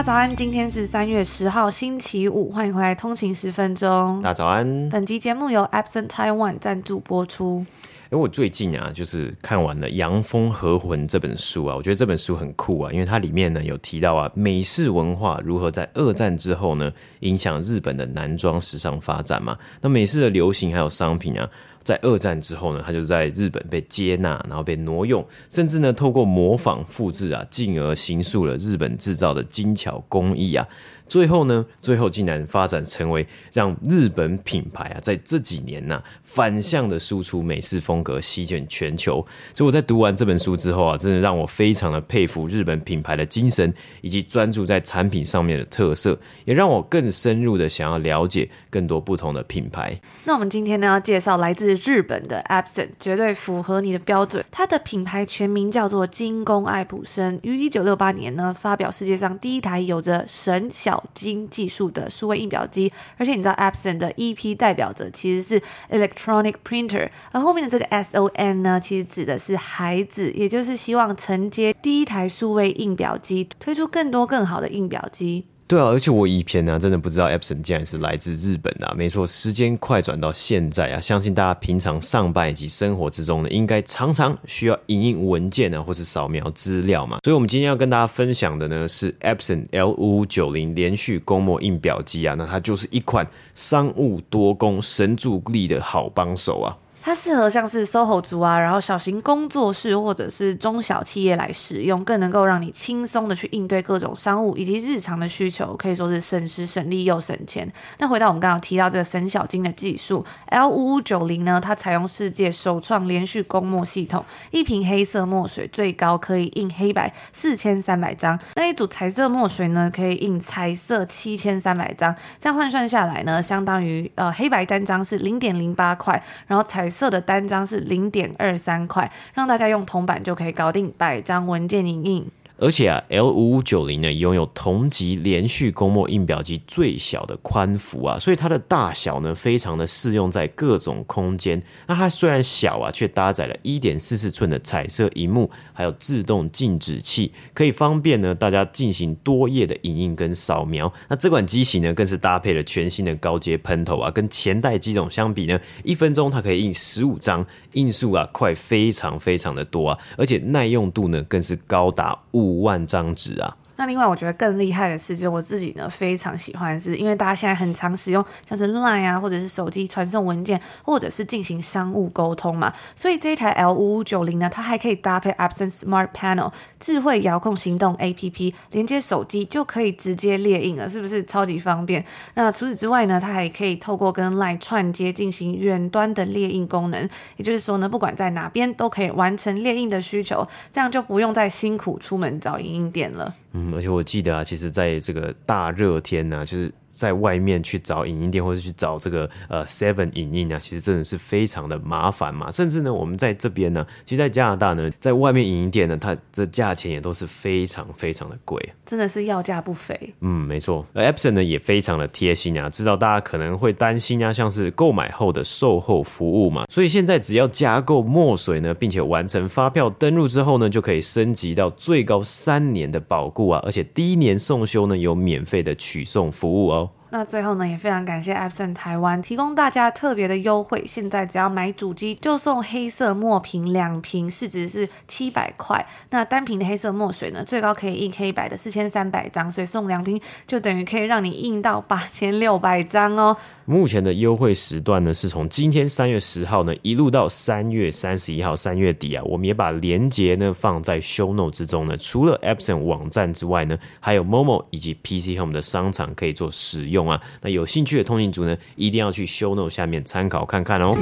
大家早安，今天是三月十号星期五，欢迎回来通勤十分钟。大家早安。本集节目由 Absent Taiwan 赞助播出。因为我最近啊，就是看完了《洋风和魂》这本书啊，我觉得这本书很酷啊，因为它里面呢有提到啊，美式文化如何在二战之后呢，影响日本的男装时尚发展嘛。那美式的流行还有商品啊。在二战之后呢，他就在日本被接纳，然后被挪用，甚至呢，透过模仿复制啊，进而形塑了日本制造的精巧工艺啊。最后呢，最后竟然发展成为让日本品牌啊，在这几年呐、反向的输出美式风格，席卷全球。所以我在读完这本书之后啊，真的让我非常的佩服日本品牌的精神，以及专注在产品上面的特色，也让我更深入的想要了解更多不同的品牌。那我们今天呢，要介绍来自日本的 Absent，绝对符合你的标准。它的品牌全名叫做精工爱普生，于一九六八年呢，发表世界上第一台有着神小。新技术的数位印表机，而且你知道 Epson 的 EP 代表着其实是 Electronic Printer，而后面的这个 SON 呢，其实指的是孩子，也就是希望承接第一台数位印表机，推出更多更好的印表机。对啊，而且我以前呢、真的不知道 Epson 竟然是来自日本、啊。没错，时间快转到现在啊，相信大家平常上班以及生活之中呢，应该常常需要影印文件啊，或是扫描资料嘛。所以，我们今天要跟大家分享的呢，是 Epson L 五五九零连续供墨印表机啊，那它就是一款商务多功神助力的好帮手啊。它适合像是 SOHO 族啊，然后小型工作室或者是中小企业来使用，更能够让你轻松的去应对各种商务以及日常的需求，可以说是省时省力又省钱。那回到我们刚刚提到这个省小金的技术，L 五五九零呢，它采用世界首创连续供墨系统，一瓶黑色墨水最高可以印黑白四千三百张，那一组彩色墨水呢，可以印彩色七千三百张，这样换算下来呢，相当于呃黑白单张是零点零八块，然后彩色的单张是零点二三块，让大家用铜板就可以搞定百张文件影印。而且啊，L 五五九零呢，拥有同级连续供墨印表机最小的宽幅啊，所以它的大小呢，非常的适用在各种空间。那它虽然小啊，却搭载了一点四四寸的彩色荧幕，还有自动静止器，可以方便呢大家进行多页的影印跟扫描。那这款机型呢，更是搭配了全新的高阶喷头啊，跟前代机种相比呢，一分钟它可以印十五张，印数啊快非常非常的多啊，而且耐用度呢更是高达五。五万张纸啊！那另外，我觉得更厉害的是，就我自己呢非常喜欢，是因为大家现在很常使用像是 Line 啊，或者是手机传送文件，或者是进行商务沟通嘛。所以这一台 L 五五九零呢，它还可以搭配 Absen Smart Panel 智慧遥控行动 APP，连接手机就可以直接列印了，是不是超级方便？那除此之外呢，它还可以透过跟 Line 串接进行远端的列印功能，也就是说呢，不管在哪边都可以完成列印的需求，这样就不用再辛苦出门找影印店了。嗯，而且我记得啊，其实在这个大热天呢、就是。在外面去找影音店或者去找这个呃 Seven 影音啊，其实真的是非常的麻烦嘛。甚至呢，我们在这边呢，其实在加拿大呢，在外面影音店呢，它的价钱也都是非常非常的贵，真的是要价不菲。嗯，没错。而 Epson 呢也非常的贴心啊，知道大家可能会担心啊，像是购买后的售后服务嘛，所以现在只要加购墨水呢，并且完成发票登录之后呢，就可以升级到最高三年的保固啊，而且第一年送修呢有免费的取送服务哦。那最后呢，也非常感谢 Epson 台湾提供大家特别的优惠，现在只要买主机就送黑色墨瓶两瓶，市值是七百块。那单瓶的黑色墨水呢，最高可以印黑白的四千三百张，所以送两瓶就等于可以让你印到八千六百张哦。目前的优惠时段呢，是从今天三月十号呢，一路到三月三十一号，三月底啊。我们也把链接呢放在 Show Note 之中呢。除了 Epson 网站之外呢，还有 Momo 以及 PC Home 的商场可以做使用。啊，那有兴趣的通勤族呢，一定要去 show note 下面参考看看哦。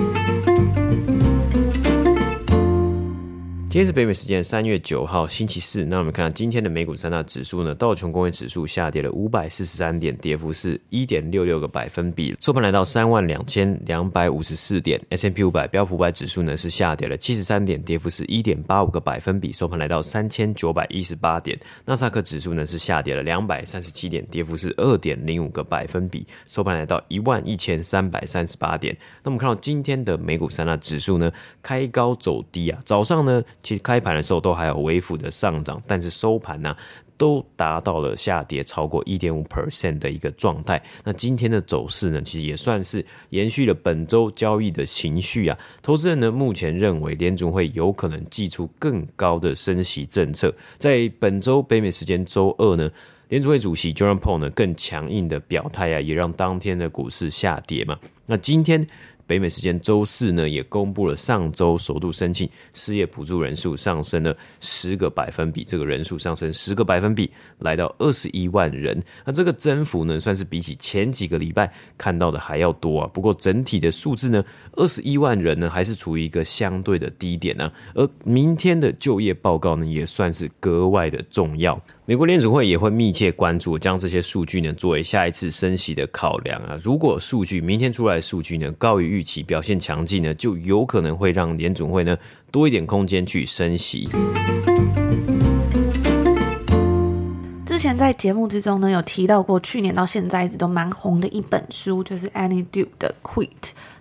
今天是北美时间三月九号星期四，那我们看到今天的美股三大指数呢，道琼工业指数下跌了五百四十三点，跌幅是一点六六个百分比，收盘来到三万两千两百五十四点。S&P 五百标普五百指数呢是下跌了七十三点，跌幅是一点八五个百分比，收盘来到三千九百一十八点。纳斯达克指数呢是下跌了两百三十七点，跌幅是二点零五个百分比，收盘来到一万一千三百三十八点。那我们看到今天的美股三大指数呢，开高走低啊，早上呢。其实开盘的时候都还有微幅的上涨，但是收盘呢、都达到了下跌超过一点五 percent 的一个状态。那今天的走势呢，其实也算是延续了本周交易的情绪啊。投资人呢，目前认为联准会有可能祭出更高的升息政策。在本周北美时间周二呢，联准会主席 Jerome Powell 呢更强硬的表态啊，也让当天的股市下跌嘛。那今天。北美时间周四呢，也公布了上周首度申请失业补助人数上升了十个百分比，这个人数上升十个百分比，来到二十一万人。那这个增幅呢，算是比起前几个礼拜看到的还要多啊。不过整体的数字呢，二十一万人呢，还是处于一个相对的低点呢。而明天的就业报告呢，也算是格外的重要。美国联储会也会密切关注，将这些数据呢作为下一次升息的考量啊。如果数据明天出来的数据呢高于预期，表现强劲呢，就有可能会让联准会呢多一点空间去升息。之前在节目之中呢有提到过，去年到现在一直都蛮红的一本书，就是 Annie Duke 的《Quit》。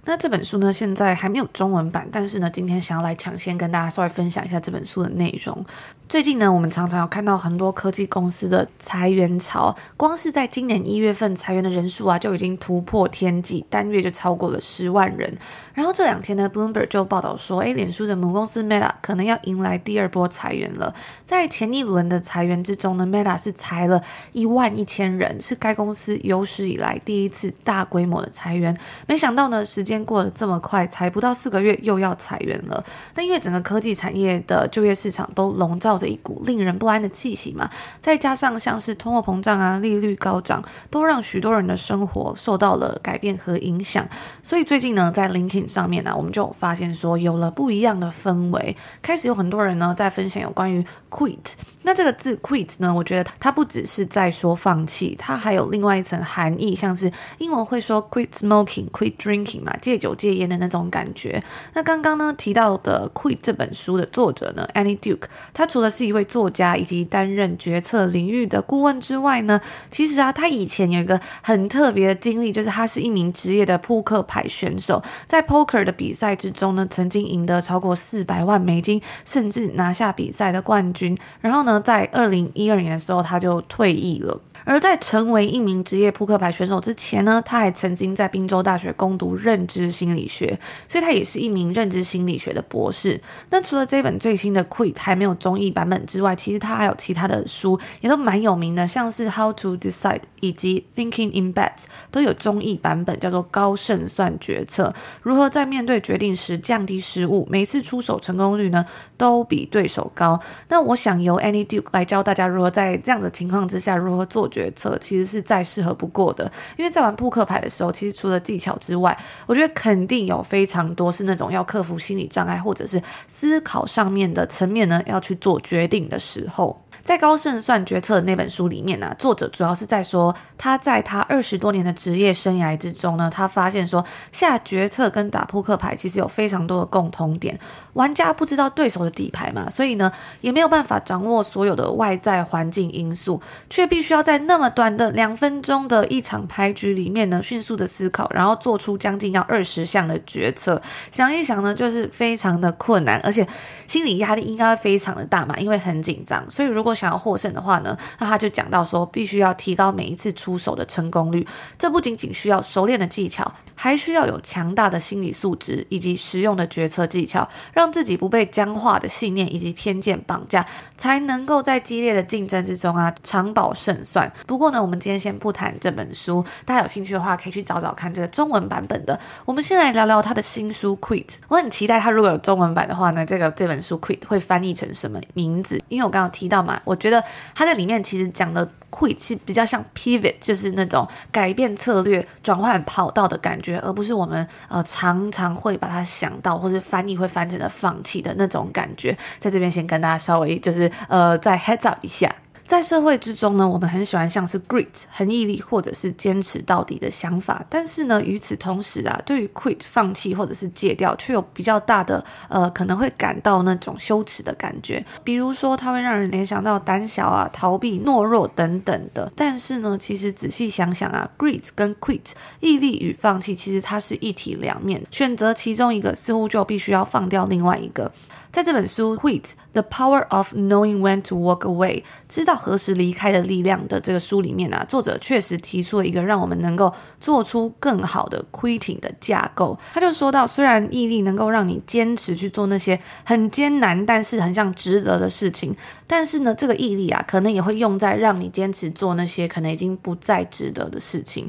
那这本书呢，现在还没有中文版，但是呢，今天想要来抢先跟大家稍微分享一下这本书的内容。最近呢，我们常常有看到很多科技公司的裁员潮，光是在今年一月份裁员的人数啊，就已经突破天际，单月就超过了十万人。然后这两天呢，Bloomberg 就报道说，诶，脸书的母公司 Meta 可能要迎来第二波裁员了。在前一轮的裁员之中呢，Meta 是裁了一万一千人，是该公司有史以来第一次大规模的裁员。没想到呢，时间过得这么快，才不到四个月又要裁员了。那因为整个科技产业的就业市场都笼罩着一股令人不安的气息嘛，再加上像是通货膨胀啊、利率高涨，都让许多人的生活受到了改变和影响。所以最近呢，在 LinkedIn 上面呢、我们就发现说有了不一样的氛围，开始有很多人呢在分享有关于 quit。那这个字 quit 呢，我觉得它不只是在说放弃，它还有另外一层含义，像是英文会说 quit smoking、quit drinking 嘛，戒酒戒烟的那种感觉。那刚刚呢提到的 quit 这本书的作者呢，Annie Duke，他除了是一位作家以及担任决策领域的顾问之外呢，其实啊，他以前有一个很特别的经历，就是他是一名职业的扑克牌选手，在 poker 的比赛之中呢，曾经赢得超过四百万美金，甚至拿下比赛的冠军。然后呢，在二零一二年的时候，他就退役了。而在成为一名职业扑克牌选手之前呢，他还曾经在宾州大学攻读认知心理学，所以他也是一名认知心理学的博士。那除了这本最新的《Quit》还没有中译版本之外，其实他还有其他的书也都蛮有名的，像是《How to Decide》以及《Thinking in Bets》都有中译版本，叫做《高胜算决策》，如何在面对决定时降低失误，每次出手成功率呢都比对手高。那我想由 Annie Duke 来教大家如何在这样的情况之下如何做。决策其实是再适合不过的，因为在玩扑克牌的时候，其实除了技巧之外，我觉得肯定有非常多是那种要克服心理障碍，或者是思考上面的层面呢，要去做决定的时候。在高胜算决策那本书里面呢、作者主要是在说他在他二十多年的职业生涯之中呢，他发现说下决策跟打扑克牌其实有非常多的共通点。玩家不知道对手的底牌嘛，所以呢也没有办法掌握所有的外在环境因素，却必须要在那么短的两分钟的一场牌局里面呢，迅速的思考，然后做出将近要二十项的决策。想一想呢，就是非常的困难，而且心理压力应该非常的大嘛，因为很紧张。所以如果想要获胜的话呢，那他就讲到说，必须要提高每一次出手的成功率。这不仅仅需要熟练的技巧，还需要有强大的心理素质以及实用的决策技巧，让自己不被僵化的信念以及偏见绑架，才能够在激烈的竞争之中啊长保胜算。不过呢，我们今天先不谈这本书，大家有兴趣的话可以去找找看这个中文版本的。我们先来聊聊他的新书《Quit》，我很期待他如果有中文版的话呢，这个这本书《Quit》会翻译成什么名字？因为我刚刚提到嘛，我觉得他在里面其实讲的。会是比较像 pivot，就是那种改变策略、转换跑道的感觉，而不是我们呃常常会把它想到或是翻译会翻成的放弃的那种感觉。在这边先跟大家稍微就是呃再 heads up 一下。在社会之中呢，我们很喜欢像是 grit 恒毅力或者是坚持到底的想法，但是呢，与此同时啊，对于 quit 放弃或者是戒掉，却有比较大的呃可能会感到那种羞耻的感觉。比如说，它会让人联想到胆小啊、逃避、懦弱等等的。但是呢，其实仔细想想啊，grit 跟 quit 毅力与放弃，其实它是一体两面，选择其中一个，似乎就必须要放掉另外一个。在这本书《Quit: The Power of Knowing When to Walk Away》知道何时离开的力量的这个书里面啊，作者确实提出了一个让我们能够做出更好的 quitting 的架构。他就说到，虽然毅力能够让你坚持去做那些很艰难但是很像值得的事情，但是呢，这个毅力啊，可能也会用在让你坚持做那些可能已经不再值得的事情。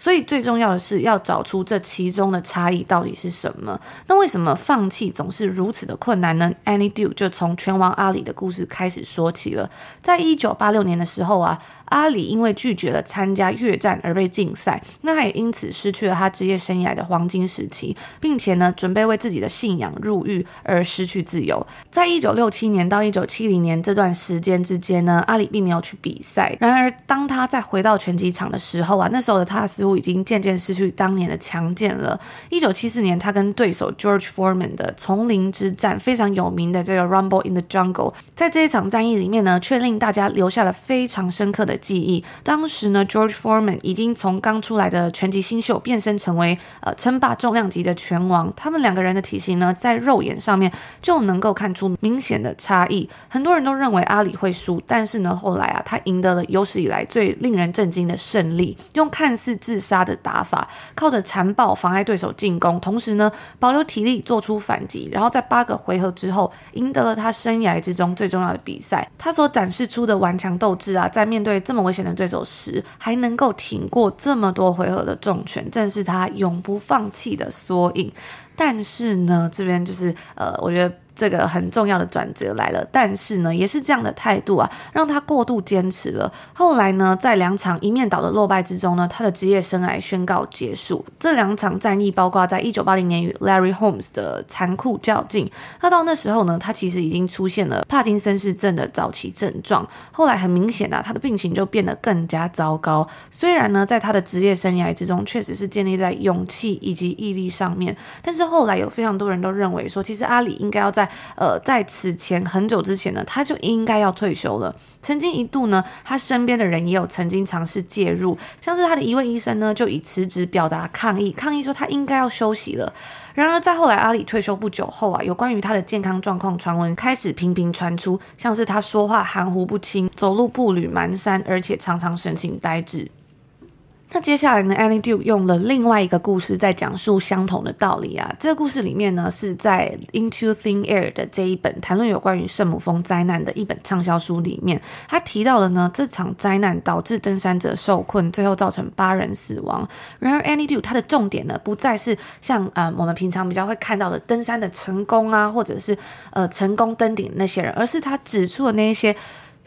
所以最重要的是要找出这其中的差异到底是什么。那为什么放弃总是如此的困难呢？Annie Duke 就从拳王阿里的故事开始说起了。在一九八六年的时候啊。阿里因为拒绝了参加越战而被禁赛，那他也因此失去了他职业生涯的黄金时期，并且呢，准备为自己的信仰入狱而失去自由。在一九六七年到一九七零年这段时间之间呢，阿里并没有去比赛。然而，当他再回到拳击场的时候啊，那时候的他似乎已经渐渐失去当年的强健了。一九七四年，他跟对手 George Foreman 的丛林之战，非常有名的这个 Rumble in the Jungle，在这一场战役里面呢，却令大家留下了非常深刻的。记忆，当时呢，George Foreman 已经从刚出来的拳击新秀变身成为呃称霸重量级的拳王。他们两个人的体型呢，在肉眼上面就能够看出明显的差异。很多人都认为阿里会输，但是呢，后来啊，他赢得了有史以来最令人震惊的胜利，用看似自杀的打法，靠着残暴妨碍对手进攻，同时呢，保留体力做出反击，然后在八个回合之后赢得了他生涯之中最重要的比赛。他所展示出的顽强斗志啊，在面对这么危险的对手时，还能够挺过这么多回合的重拳，正是他永不放弃的缩影。但是呢，这边就是呃，我觉得。这个很重要的转折来了，但是呢，也是这样的态度啊，让他过度坚持了。后来呢，在两场一面倒的落败之中呢，他的职业生涯宣告结束。这两场战役包括在一九八零年与 Larry Holmes 的残酷较劲。那到那时候呢，他其实已经出现了帕金森氏症的早期症状。后来很明显啊，他的病情就变得更加糟糕。虽然呢，在他的职业生涯之中，确实是建立在勇气以及毅力上面，但是后来有非常多人都认为说，其实阿里应该要在呃，在此前很久之前呢，他就应该要退休了。曾经一度呢，他身边的人也有曾经尝试介入，像是他的一位医生呢，就以辞职表达抗议，抗议说他应该要休息了。然而，在后来阿里退休不久后啊，有关于他的健康状况传闻开始频频传出，像是他说话含糊不清，走路步履蹒跚，而且常常神情呆滞。那接下来呢，Annie Duke 用了另外一个故事在讲述相同的道理啊。这个故事里面呢，是在 Into Thin Air 的这一本谈论有关于圣母峰灾难的一本畅销书里面，他提到了呢，这场灾难导致登山者受困，最后造成八人死亡。然而，Annie Duke 他的重点呢，不再是像呃我们平常比较会看到的登山的成功啊，或者是呃成功登顶那些人，而是他指出的那一些。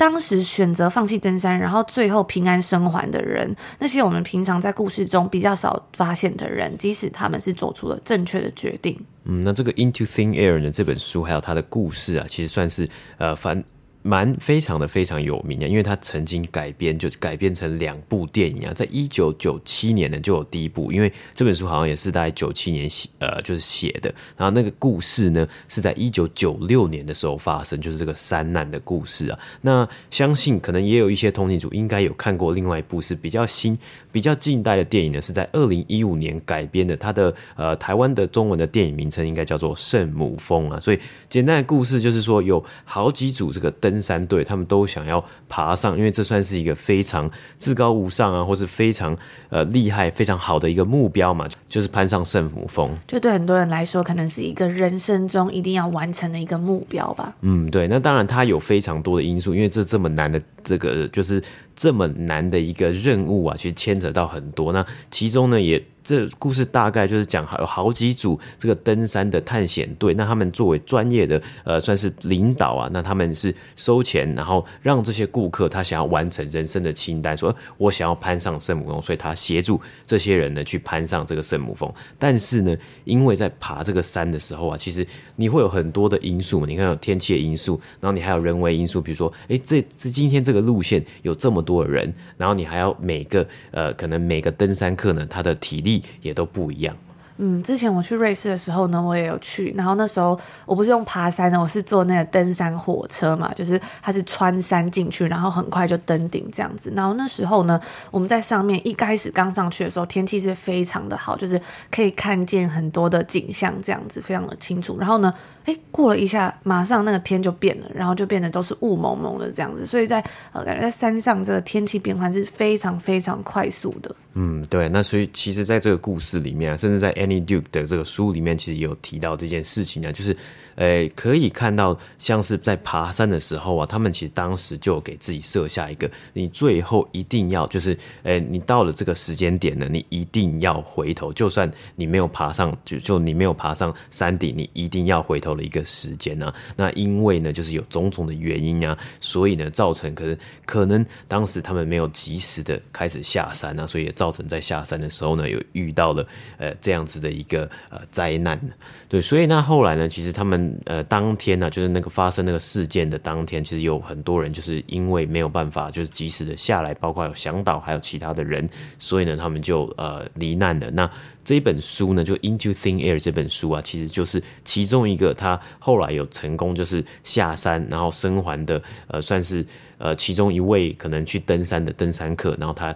当时选择放弃登山，然后最后平安生还的人，那些我们平常在故事中比较少发现的人，即使他们是做出了正确的决定。嗯，那这个《Into Thin Air》呢？这本书还有它的故事啊，其实算是呃反蛮非常的非常有名的，因为他曾经改编，就是改编成两部电影啊，在一九九七年呢就有第一部，因为这本书好像也是在九七年写，呃，就是写的。然后那个故事呢是在一九九六年的时候发生，就是这个山难的故事啊。那相信可能也有一些通勤族应该有看过另外一部是比较新、比较近代的电影呢，是在二零一五年改编的。它的呃台湾的中文的电影名称应该叫做《圣母峰》啊。所以简单的故事就是说有好几组这个灯。登山队，他们都想要爬上，因为这算是一个非常至高无上啊，或是非常呃厉害、非常好的一个目标嘛，就是攀上圣母峰。就对很多人来说，可能是一个人生中一定要完成的一个目标吧。嗯，对。那当然，它有非常多的因素，因为这这么难的这个就是这么难的一个任务啊，其实牵扯到很多。那其中呢，也。这故事大概就是讲，还有好几组这个登山的探险队，那他们作为专业的呃，算是领导啊，那他们是收钱，然后让这些顾客他想要完成人生的清单，说我想要攀上圣母峰，所以他协助这些人呢去攀上这个圣母峰。但是呢，因为在爬这个山的时候啊，其实你会有很多的因素，你看有天气的因素，然后你还有人为因素，比如说，哎，这这今天这个路线有这么多的人，然后你还要每个呃，可能每个登山客呢，他的体力。也都不一样。嗯，之前我去瑞士的时候呢，我也有去。然后那时候我不是用爬山的，我是坐那个登山火车嘛，就是它是穿山进去，然后很快就登顶这样子。然后那时候呢，我们在上面一开始刚上去的时候，天气是非常的好，就是可以看见很多的景象，这样子非常的清楚。然后呢，哎，过了一下，马上那个天就变了，然后就变得都是雾蒙蒙的这样子。所以在呃，感觉在山上这个天气变换是非常非常快速的。嗯，对。那所以其实在这个故事里面啊，甚至在 Any Duke 的这个书里面，其实有提到这件事情啊，就是。诶，可以看到，像是在爬山的时候啊，他们其实当时就给自己设下一个，你最后一定要就是，诶，你到了这个时间点呢，你一定要回头，就算你没有爬上，就就你没有爬上山顶，你一定要回头的一个时间呢、啊。那因为呢，就是有种种的原因啊，所以呢，造成可能可能当时他们没有及时的开始下山啊，所以也造成在下山的时候呢，有遇到了呃这样子的一个呃灾难。对，所以那后来呢，其实他们。呃，当天呢、就是那个发生那个事件的当天，其实有很多人就是因为没有办法，就是及时的下来，包括有向导，还有其他的人，所以呢，他们就呃罹难了。那这一本书呢，就《Into Thin Air》这本书啊，其实就是其中一个他后来有成功就是下山然后生还的，呃，算是呃其中一位可能去登山的登山客，然后他。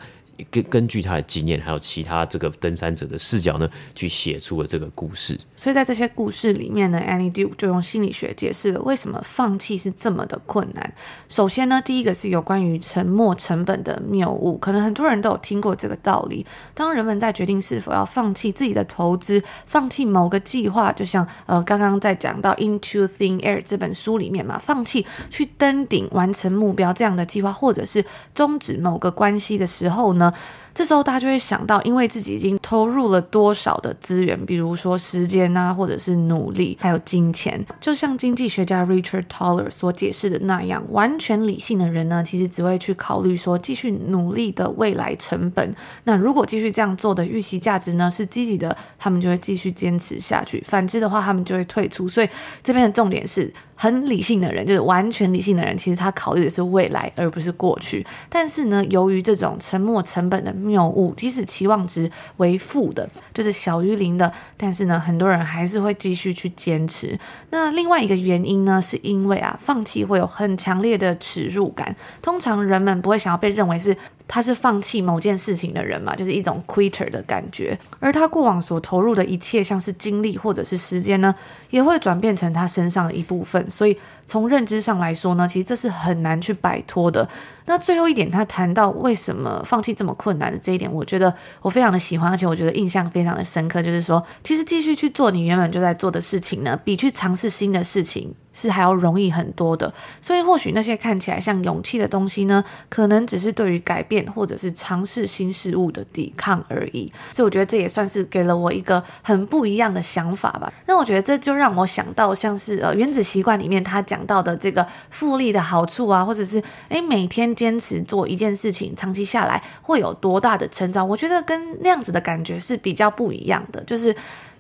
根根据他的经验，还有其他这个登山者的视角呢，去写出了这个故事。所以在这些故事里面呢，Annie Duke 就用心理学解释了为什么放弃是这么的困难。首先呢，第一个是有关于沉没成本的谬误，可能很多人都有听过这个道理。当人们在决定是否要放弃自己的投资，放弃某个计划，就像呃刚刚在讲到《Into Thin Air》这本书里面嘛，放弃去登顶完成目标这样的计划，或者是终止某个关系的时候呢， 그래서 这时候大家就会想到，因为自己已经投入了多少的资源，比如说时间啊，或者是努力，还有金钱。就像经济学家 Richard Toller 所解释的那样，完全理性的人呢，其实只会去考虑说继续努力的未来成本。那如果继续这样做的预期价值呢是积极的，他们就会继续坚持下去；反之的话，他们就会退出。所以这边的重点是。很理性的人，就是完全理性的人，其实他考虑的是未来，而不是过去。但是呢，由于这种沉没成本的谬误，即使期望值为负的，就是小于零的，但是呢，很多人还是会继续去坚持。那另外一个原因呢，是因为啊，放弃会有很强烈的耻辱感。通常人们不会想要被认为是。他是放弃某件事情的人嘛，就是一种 quitter 的感觉，而他过往所投入的一切，像是精力或者是时间呢，也会转变成他身上的一部分，所以。从认知上来说呢，其实这是很难去摆脱的。那最后一点，他谈到为什么放弃这么困难的这一点，我觉得我非常的喜欢，而且我觉得印象非常的深刻。就是说，其实继续去做你原本就在做的事情呢，比去尝试新的事情是还要容易很多的。所以，或许那些看起来像勇气的东西呢，可能只是对于改变或者是尝试新事物的抵抗而已。所以，我觉得这也算是给了我一个很不一样的想法吧。那我觉得这就让我想到，像是呃《原子习惯》里面他讲。到的这个复利的好处啊，或者是诶每天坚持做一件事情，长期下来会有多大的成长？我觉得跟那样子的感觉是比较不一样的，就是。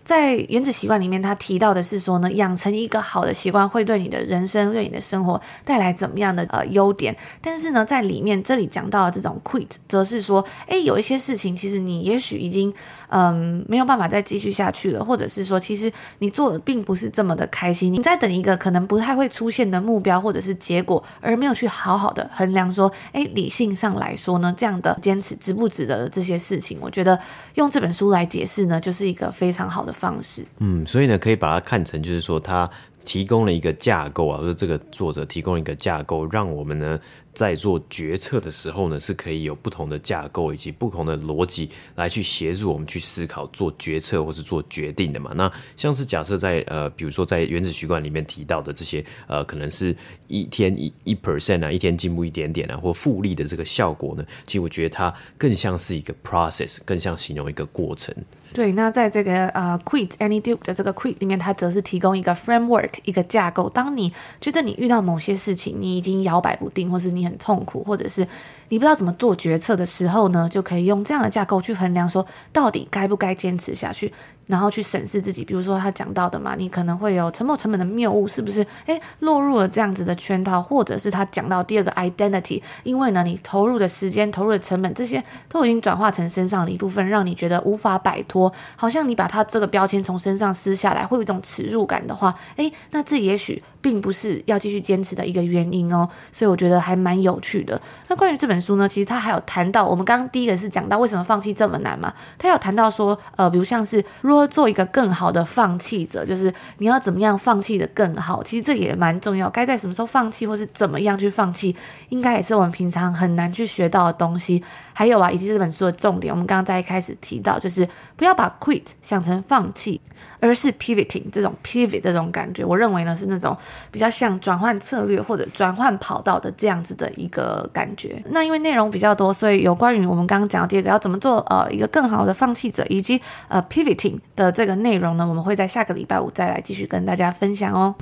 在原子习惯里面，他提到的是说呢，养成一个好的习惯会对你的人生、对你的生活带来怎么样的呃优点。但是呢，在里面这里讲到的这种 quit，则是说，诶，有一些事情其实你也许已经嗯没有办法再继续下去了，或者是说，其实你做的并不是这么的开心，你在等一个可能不太会出现的目标或者是结果，而没有去好好的衡量说，诶，理性上来说呢，这样的坚持值不值得这些事情？我觉得用这本书来解释呢，就是一个非常好的方式，嗯，所以呢，可以把它看成就是说，它提供了一个架构啊，就是这个作者提供了一个架构，让我们呢。在做决策的时候呢，是可以有不同的架构以及不同的逻辑来去协助我们去思考做决策或是做决定的嘛。那像是假设在呃，比如说在原子习惯里面提到的这些呃，可能是一天一一 percent 啊，一天进步一点点啊，或复利的这个效果呢，其实我觉得它更像是一个 process，更像形容一个过程。对，那在这个呃 quit any duke 的这个 quit 里面，它则是提供一个 framework，一个架构。当你觉得你遇到某些事情，你已经摇摆不定，或是你很痛苦，或者是你不知道怎么做决策的时候呢，就可以用这样的架构去衡量，说到底该不该坚持下去。然后去审视自己，比如说他讲到的嘛，你可能会有沉没成本的谬误，是不是？诶，落入了这样子的圈套，或者是他讲到第二个 identity，因为呢，你投入的时间、投入的成本，这些都已经转化成身上的一部分，让你觉得无法摆脱，好像你把他这个标签从身上撕下来，会有一种耻辱感的话，诶，那这也许并不是要继续坚持的一个原因哦。所以我觉得还蛮有趣的。那关于这本书呢，其实他还有谈到，我们刚刚第一个是讲到为什么放弃这么难嘛，他有谈到说，呃，比如像是如何做一个更好的放弃者，就是你要怎么样放弃的更好。其实这也蛮重要，该在什么时候放弃，或是怎么样去放弃，应该也是我们平常很难去学到的东西。还有啊，以及这本书的重点，我们刚刚在一开始提到，就是不要把 quit 想成放弃，而是 pivoting 这种 pivot 这种感觉。我认为呢，是那种比较像转换策略或者转换跑道的这样子的一个感觉。那因为内容比较多，所以有关于我们刚刚讲的第二个要怎么做，呃，一个更好的放弃者，以及呃 pivoting 的这个内容呢，我们会在下个礼拜五再来继续跟大家分享哦。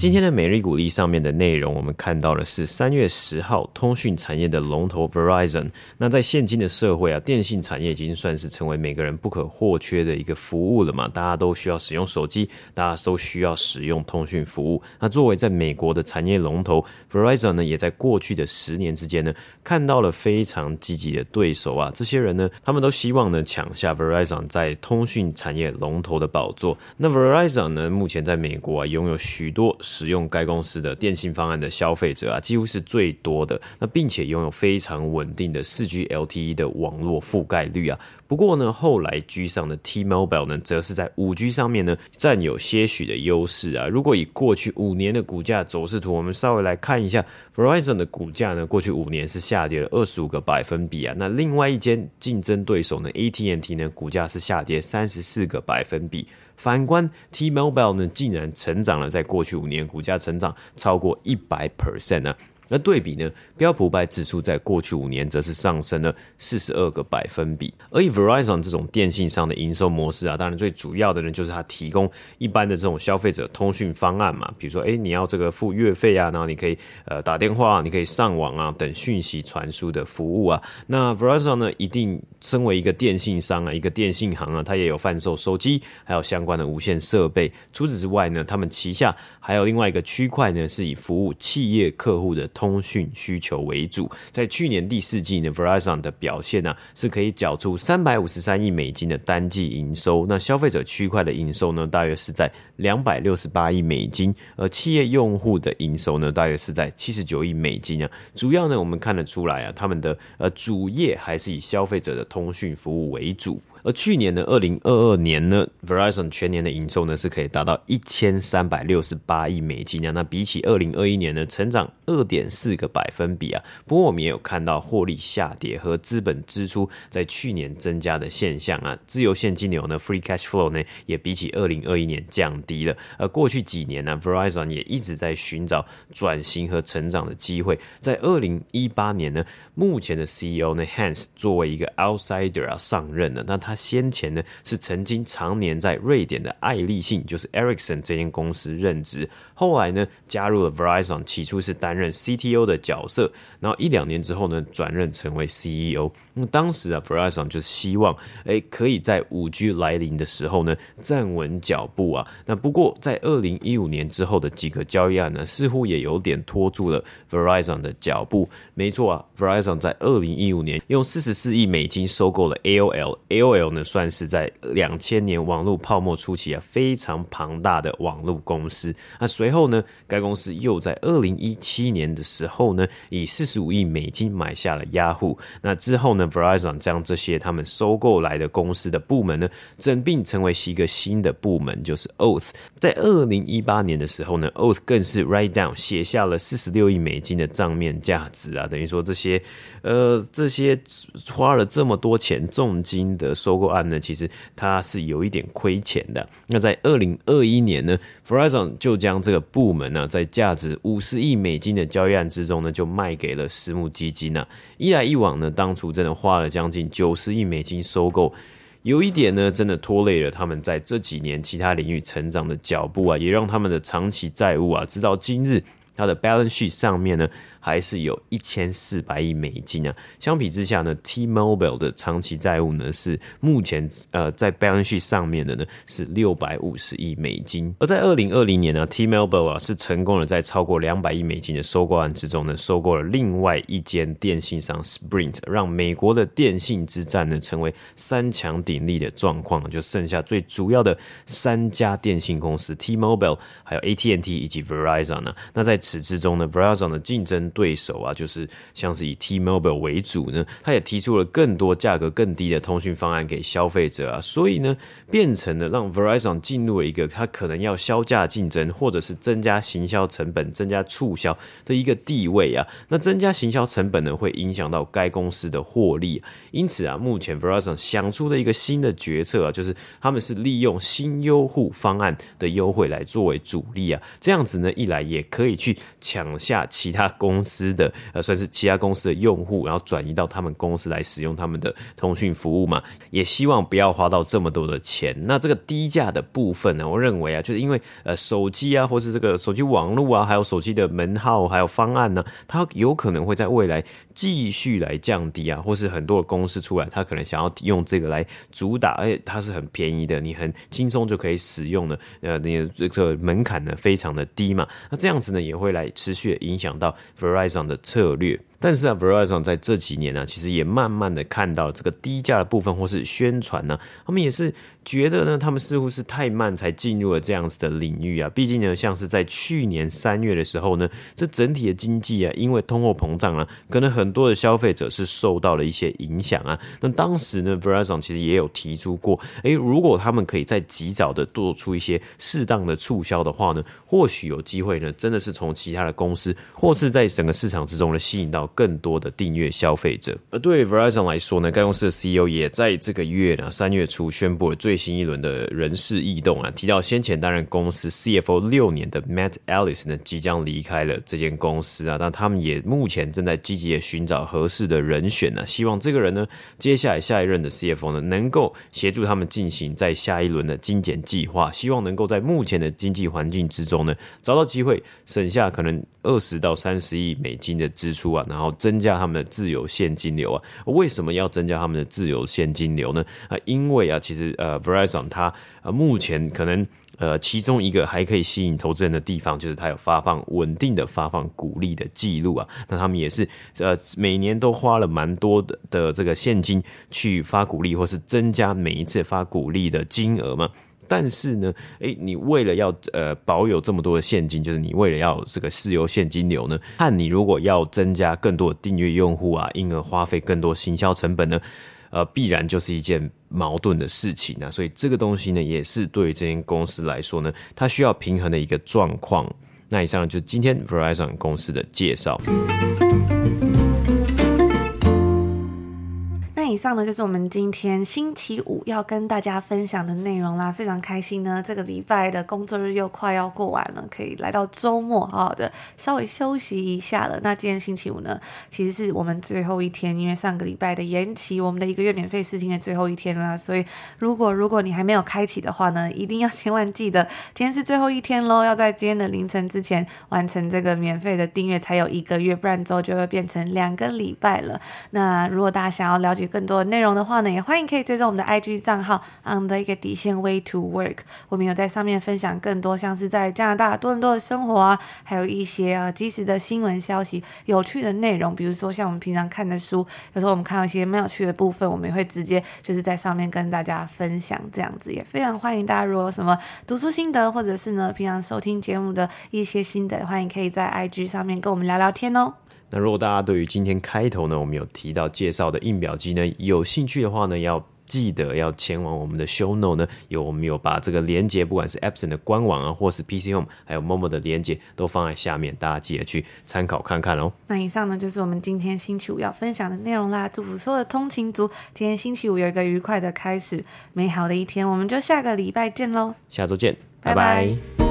今天的每日鼓励上面的内容，我们看到的是三月十号，通讯产业的龙头 Verizon。那在现今的社会啊，电信产业已经算是成为每个人不可或缺的一个服务了嘛。大家都需要使用手机，大家都需要使用通讯服务。那作为在美国的产业龙头 Verizon 呢，也在过去的十年之间呢，看到了非常积极的对手啊。这些人呢，他们都希望呢抢下 Verizon 在通讯产业龙头的宝座。那 Verizon 呢，目前在美国啊，拥有许多。使用该公司的电信方案的消费者啊，几乎是最多的。那并且拥有非常稳定的四 G LTE 的网络覆盖率啊。不过呢，后来居上的 T-Mobile 呢，则是在五 G 上面呢，占有些许的优势啊。如果以过去五年的股价走势图，我们稍微来看一下，Verizon 的股价呢，过去五年是下跌了二十五个百分比啊。那另外一间竞争对手呢，AT&T 呢，股价是下跌三十四个百分比。反观 T-Mobile 呢，竟然成长了，在过去五年股价成长超过一百 percent 呢。那对比呢，标普百指数在过去五年则是上升了四十二个百分比。而以 Verizon 这种电信商的营收模式啊，当然最主要的呢，就是它提供一般的这种消费者通讯方案嘛，比如说，哎，你要这个付月费啊，然后你可以呃打电话，你可以上网啊等讯息传输的服务啊。那 Verizon 呢，一定身为一个电信商啊，一个电信行啊，它也有贩售手机，还有相关的无线设备。除此之外呢，他们旗下还有另外一个区块呢，是以服务企业客户的。通讯需求为主，在去年第四季呢，Verizon 的表现呢、是可以缴出三百五十三亿美金的单季营收。那消费者区块的营收呢，大约是在两百六十八亿美金，而企业用户的营收呢，大约是在七十九亿美金啊。主要呢，我们看得出来啊，他们的呃主业还是以消费者的通讯服务为主。而去年的二零二二年呢，Verizon 全年的营收呢是可以达到一千三百六十八亿美金啊。那比起二零二一年呢，成长二点四个百分比啊。不过我们也有看到获利下跌和资本支出在去年增加的现象啊。自由现金流呢，Free Cash Flow 呢也比起二零二一年降低了。而过去几年呢，Verizon 也一直在寻找转型和成长的机会。在二零一八年呢，目前的 CEO 呢 Hans 作为一个 outsider 啊上任了，那他。他先前呢是曾经常年在瑞典的爱立信，就是 Ericsson 这间公司任职，后来呢加入了 Verizon，起初是担任 CTO 的角色，然后一两年之后呢转任成为 CEO。那当时啊 Verizon 就希望诶可以在五 G 来临的时候呢站稳脚步啊。那不过在二零一五年之后的几个交易案呢，似乎也有点拖住了 Verizon 的脚步。没错啊，Verizon 在二零一五年用四十四亿美金收购了 AOL，AOL 呢算是在两千年网络泡沫初期啊非常庞大的网络公司。那随后呢，该公司又在二零一七年的时候呢，以四十五亿美金买下了 Yahoo。那之后呢，Verizon 将这些他们收购来的公司的部门呢，整并成为一个新的部门，就是 Oath。在二零一八年的时候呢，Oath 更是 write down 写下了四十六亿美金的账面价值啊，等于说这些呃这些花了这么多钱重金的收收购案呢，其实它是有一点亏钱的。那在二零二一年呢，Verizon 就将这个部门呢、啊，在价值五十亿美金的交易案之中呢，就卖给了私募基金呢、啊。一来一往呢，当初真的花了将近九十亿美金收购。有一点呢，真的拖累了他们在这几年其他领域成长的脚步啊，也让他们的长期债务啊，直到今日，它的 balance sheet 上面呢。还是有一千四百亿美金啊！相比之下呢，T-Mobile 的长期债务呢是目前呃在 balance 上面的呢是六百五十亿美金。而在二零二零年呢，T-Mobile 啊是成功的在超过两百亿美金的收购案之中呢，收购了另外一间电信商 Sprint，让美国的电信之战呢成为三强鼎立的状况，就剩下最主要的三家电信公司 T-Mobile，还有 AT&T 以及 Verizon 呢。那在此之中呢，Verizon 的竞争对手啊，就是像是以 T-Mobile 为主呢，他也提出了更多价格更低的通讯方案给消费者啊，所以呢，变成了让 Verizon 进入了一个他可能要削价竞争，或者是增加行销成本、增加促销的一个地位啊。那增加行销成本呢，会影响到该公司的获利，因此啊，目前 Verizon 想出了一个新的决策啊，就是他们是利用新优户方案的优惠来作为主力啊，这样子呢，一来也可以去抢下其他公。公司的呃，算是其他公司的用户，然后转移到他们公司来使用他们的通讯服务嘛，也希望不要花到这么多的钱。那这个低价的部分呢，我认为啊，就是因为呃手机啊，或是这个手机网络啊，还有手机的门号，还有方案呢，它有可能会在未来继续来降低啊，或是很多的公司出来，他可能想要用这个来主打，而且它是很便宜的，你很轻松就可以使用的，呃，你这个门槛呢非常的低嘛，那这样子呢也会来持续的影响到。Verizon 的策略。但是啊，Verizon 在这几年呢、啊，其实也慢慢的看到这个低价的部分，或是宣传呢、他们也是觉得呢，他们似乎是太慢才进入了这样子的领域啊。毕竟呢，像是在去年三月的时候呢，这整体的经济啊，因为通货膨胀啊，可能很多的消费者是受到了一些影响啊。那当时呢，Verizon 其实也有提出过，诶，如果他们可以再及早的做出一些适当的促销的话呢，或许有机会呢，真的是从其他的公司，或是在整个市场之中呢，吸引到。更多的订阅消费者，而对 Verizon 来说呢，该公司的 CEO 也在这个月呢，三月初宣布了最新一轮的人事异动啊，提到先前担任公司 CFO 六年的 Matt Ellis 呢，即将离开了这间公司啊，但他们也目前正在积极的寻找合适的人选呢，希望这个人呢，接下来下一任的 CFO 呢，能够协助他们进行在下一轮的精简计划，希望能够在目前的经济环境之中呢，找到机会省下可能二十到三十亿美金的支出啊，然然后增加他们的自由现金流啊？为什么要增加他们的自由现金流呢？啊，因为啊，其实呃，Verizon 它呃目前可能呃其中一个还可以吸引投资人的地方，就是它有发放稳定的发放股利的记录啊。那他们也是呃每年都花了蛮多的的这个现金去发股利，或是增加每一次发股利的金额嘛。但是呢，诶，你为了要呃保有这么多的现金，就是你为了要这个自由现金流呢，和你如果要增加更多的订阅用户啊，因而花费更多行销成本呢，呃，必然就是一件矛盾的事情啊。所以这个东西呢，也是对于这间公司来说呢，它需要平衡的一个状况。那以上就是今天 Verizon 公司的介绍。以上呢就是我们今天星期五要跟大家分享的内容啦，非常开心呢，这个礼拜的工作日又快要过完了，可以来到周末，好好的稍微休息一下了。那今天星期五呢，其实是我们最后一天，因为上个礼拜的延期，我们的一个月免费试听的最后一天啦，所以如果如果你还没有开启的话呢，一定要千万记得今天是最后一天喽，要在今天的凌晨之前完成这个免费的订阅才有一个月，不然之后就会变成两个礼拜了。那如果大家想要了解更很多内容的话呢，也欢迎可以追踪我们的 IG 账号 on the 一个底线 way to work。我们有在上面分享更多像是在加拿大多伦多的生活啊，还有一些啊即时的新闻消息、有趣的内容，比如说像我们平常看的书，有时候我们看到一些蛮有趣的部分，我们也会直接就是在上面跟大家分享，这样子也非常欢迎大家。如果有什么读书心得，或者是呢平常收听节目的一些心得，欢迎可以在 IG 上面跟我们聊聊天哦。那如果大家对于今天开头呢，我们有提到介绍的印表机呢，有兴趣的话呢，要记得要前往我们的 show note 呢，有我们有把这个连接，不管是 Epson 的官网啊，或是 PC Home，还有 Momo 的连接，都放在下面，大家记得去参考看看哦。那以上呢，就是我们今天星期五要分享的内容啦。祝福所有的通勤族，今天星期五有一个愉快的开始，美好的一天。我们就下个礼拜见喽，下周见，拜拜。拜拜。